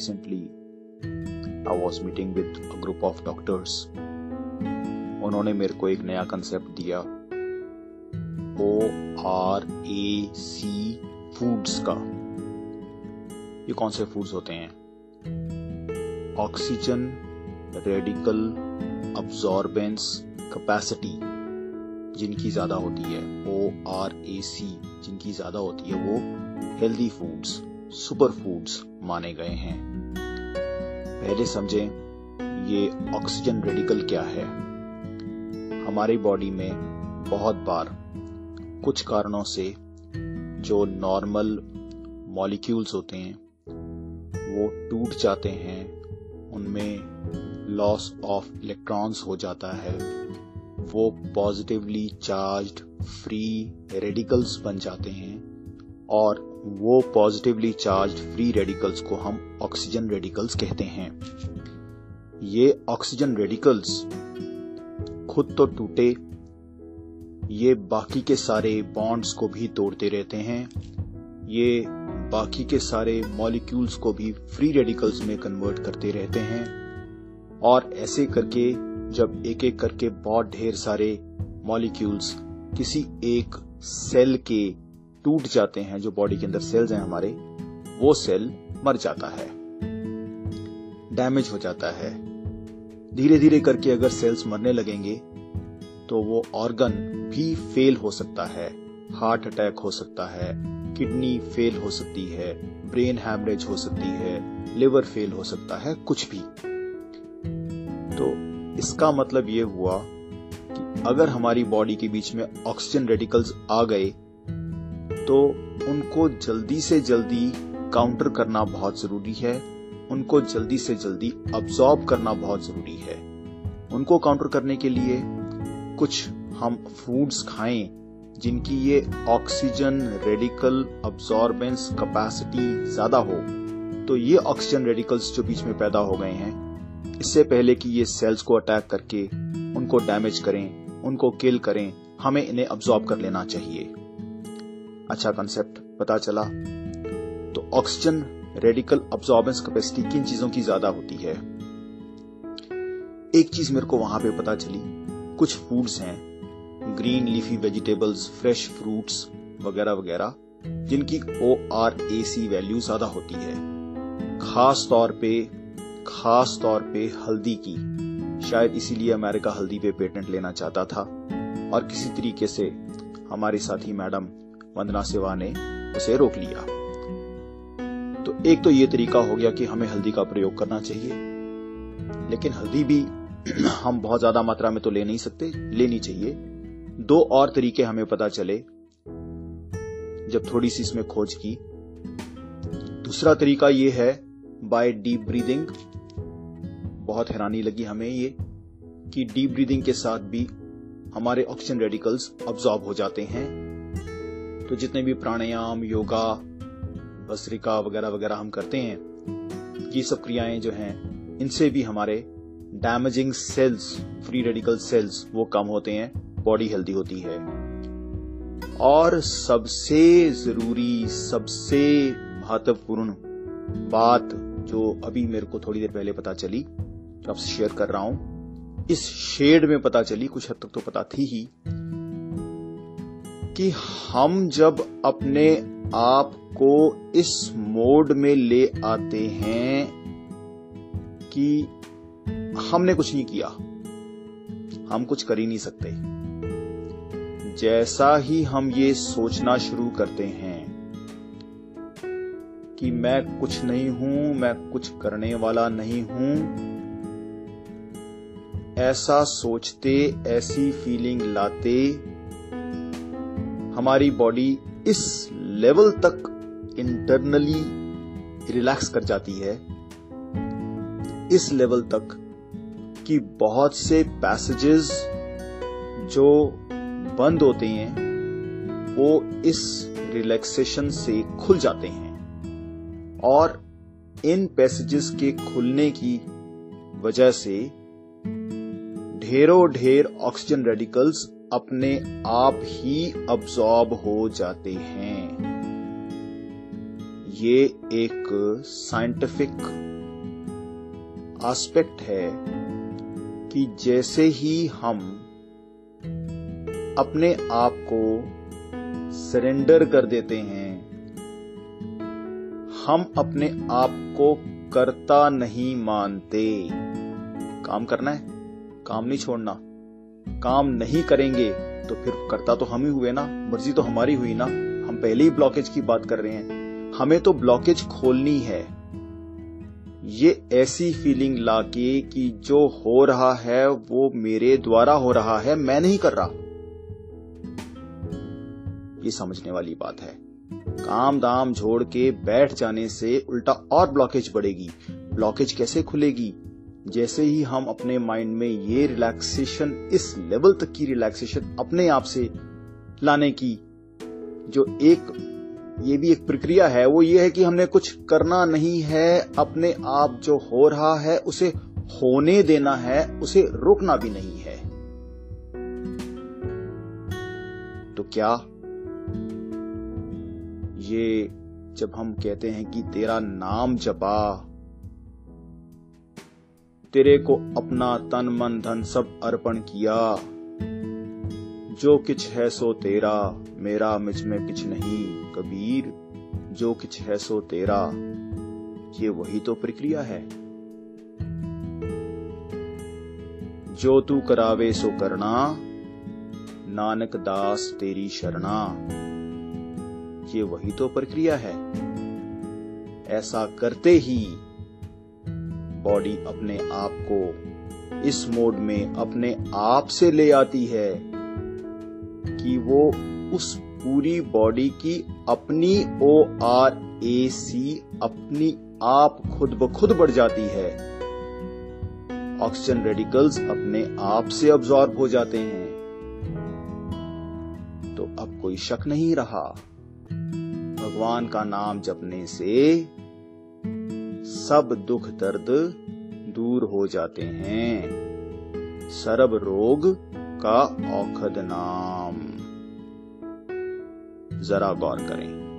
recently was meeting with a group of doctors. उन्होंने मेरे को एक नया कंसेप्ट दिया। O R A sea foods का। ये कौन से फूड्स होते हैं? ऑक्सीजन रेडिकल अब्जॉर्बेंस कैपेसिटी जिनकी ज़्यादा होती है। ओ आर ए सी जिनकी ज़्यादा होती है वो हेल्दी फूड्स सुपर फूड्स माने गए हैं। पहले समझें, ये ऑक्सीजन रेडिकल क्या है? हमारी बॉडी में बहुत बार कुछ कारणों से जो नॉर्मल मॉलिक्यूल्स होते हैं, वो टूट जाते हैं, उनमें लॉस ऑफ़ इलेक्ट्रॉन्स हो जाता है, वो पॉजिटिवली चार्ज्ड फ्री रेडिकल्स बन जाते हैं, और वो पॉजिटिवली चार्ज फ्री रेडिकल्स को हम ऑक्सीजन रेडिकल्स कहते हैं। ये ऑक्सीजन रेडिकल्स खुद तो टूटे, ये बाकी के सारे बॉन्ड्स को भी तोड़ते रहते हैं, ये बाकी के सारे मॉलिक्यूल्स को भी फ्री रेडिकल्स में कन्वर्ट करते रहते हैं, और ऐसे करके जब एक एक करके बहुत ढेर सारे मॉलिक्यूल्स किसी एक सेल के टूट जाते हैं, जो बॉडी के अंदर सेल्स हैं हमारे, वो सेल मर जाता है। डैमेज हो जाता है। धीरे धीरे करके अगर सेल्स मरने लगेंगे तो वो ऑर्गन भी फेल हो सकता है हार्ट अटैक हो सकता है किडनी फेल हो सकती है ब्रेन हैमरेज हो सकती है लिवर फेल हो सकता है, कुछ भी। तो इसका मतलब ये हुआ कि अगर हमारी बॉडी के बीच में ऑक्सीजन रेडिकल्स आ गए तो उनको जल्दी से जल्दी काउंटर करना बहुत ज़रूरी है। उनको जल्दी से जल्दी अब्सॉर्ब करना बहुत ज़रूरी है। उनको काउंटर करने के लिए कुछ हम फूड्स खाएँ, जिनकी ये ऑक्सीजन रेडिकल अब्सॉर्बेंस कैपेसिटी ज़्यादा हो। तो ये ऑक्सीजन रेडिकल्स जो बीच में पैदा हो गए हैं, इससे पहले कि ये सेल्स को अटैक करके उनको डैमेज करें, उनको किल करें, हमें इन्हें अब्सॉर्ब कर लेना चाहिए। अच्छा कंसेप्ट पता चला। तो ऑक्सीजन रेडिकल अब्सॉर्बेंस कैपेसिटी किन चीज़ों की ज़्यादा होती है? एक चीज़ मेरे को वहाँ पे पता चली। कुछ फूड्स हैं। Green leafy vegetables fresh fruits वगैरह वगैरह, जिनकी O R A C value ज़्यादा होती है। खास तौर पे, खास तौर पे हल्दी की। शायद इसीलिए अमेरिका हल्दी पे पेटेंट लेना चाहता था। और किसी तरीके से हमारी साथी मैडम वंदना सेवा ने उसे रोक लिया। तो एक तो ये तरीका हो गया कि हमें हल्दी का प्रयोग करना चाहिए, लेकिन हल्दी भी हम बहुत ज़्यादा मात्रा में तो ले नहीं सकते, लेनी चाहिए। दो और तरीके हमें पता चले, जब थोड़ी सी इसमें खोज की। दूसरा तरीका यह है बाय डीप ब्रीदिंग बहुत हैरानी लगी हमें ये, कि डीप ब्रीदिंग के साथ भी हमारे ऑक्सीजन रेडिकल्स अब्सॉर्ब हो जाते हैं। तो जितने भी प्राणायाम, योगा भस्त्रिका वगैरह वगैरह हम करते हैं, ये सब क्रियाएँ जो हैं, इनसे भी हमारे damaging cells free radical cells वो कम होते हैं बॉडी हेल्दी होती है। और सबसे ज़रूरी, सबसे महत्वपूर्ण बात जो अभी मेरे को थोड़ी देर पहले पता चली, आपसे शेयर कर रहा हूँ, इस शेड में पता चली, कुछ हद तक तो पता थी ही कि हम जब अपने आप को इस मोड में ले आते हैं कि हमने कुछ नहीं किया, हम कुछ कर ही नहीं सकते। जैसा ही हम ये सोचना शुरू करते हैं कि मैं कुछ नहीं हूँ, मैं कुछ करने वाला नहीं हूँ, ऐसा सोचते, ऐसी फीलिंग लाते हमारी बॉडी इस लेवल तक इंटरनली रिलैक्स कर जाती है। इस लेवल तक कि बहुत से पैसेजेस जो बंद होते हैं, वो इस रिलैक्सेशन से खुल जाते हैं। और इन पैसेजेस के खुलने की वजह से ढेरों ढेर ऑक्सीजन रेडिकल्स अपने आप ही अब्सॉर्ब हो जाते हैं। ये एक साइंटिफिक एस्पेक्ट है कि जैसे ही हम अपने आप को सरेंडर कर देते हैं, हम अपने आप को करता नहीं मानते। काम करना है, काम नहीं छोड़ना। काम नहीं करेंगे तो फिर करता तो हम ही हुए ना, मर्ज़ी तो हमारी हुई ना। हम पहले ही ब्लॉकेज की बात कर रहे हैं। हमें तो ब्लॉकेज खोलनी है। ये ऐसी फीलिंग लाके कि जो हो रहा है, वो मेरे द्वारा हो रहा है, मैं नहीं कर रहा। ये समझने वाली बात है। काम दाम छोड़ के बैठ जाने से उल्टा और ब्लॉकेज बढ़ेगी। ब्लॉकेज कैसे खुलेगी? जैसे ही हम अपने माइंड में ये रिलैक्सेशन इस लेवल तक की रिलैक्सेशन अपने आप से लाने की जो एक, ये भी एक प्रक्रिया है, वो ये है कि हमने कुछ करना नहीं है, अपने आप जो हो रहा है, उसे होने देना है, उसे रोकना भी नहीं है। तो क्या ये जब हम कहते हैं कि तेरा नाम जपा तेरे को अपना तन, मन, धन सब अर्पण किया। जो किछ है सो तेरा, मेरा मुझमें किछ नहीं। कबीर, जो किछ है सो तेरा। ये वही तो प्रक्रिया है। जो तू करावे सो करना, नानक दास तेरी शरणा। ये वही तो प्रक्रिया है। ऐसा करते ही बॉडी अपने आप को इस मोड में अपने आप से ले आती है कि वो उस पूरी बॉडी की अपनी ओ आर ए सी अपनी आप खुद ब खुद बढ़ जाती है। ऑक्सीजन रेडिकल्स अपने आप से अब्जॉर्ब हो जाते हैं। तो अब कोई शक नहीं रहा। भगवान का नाम जपने से सब दुख दर्द दूर हो जाते हैं। सर्व रोग का औखद नाम। जरा गौर करें।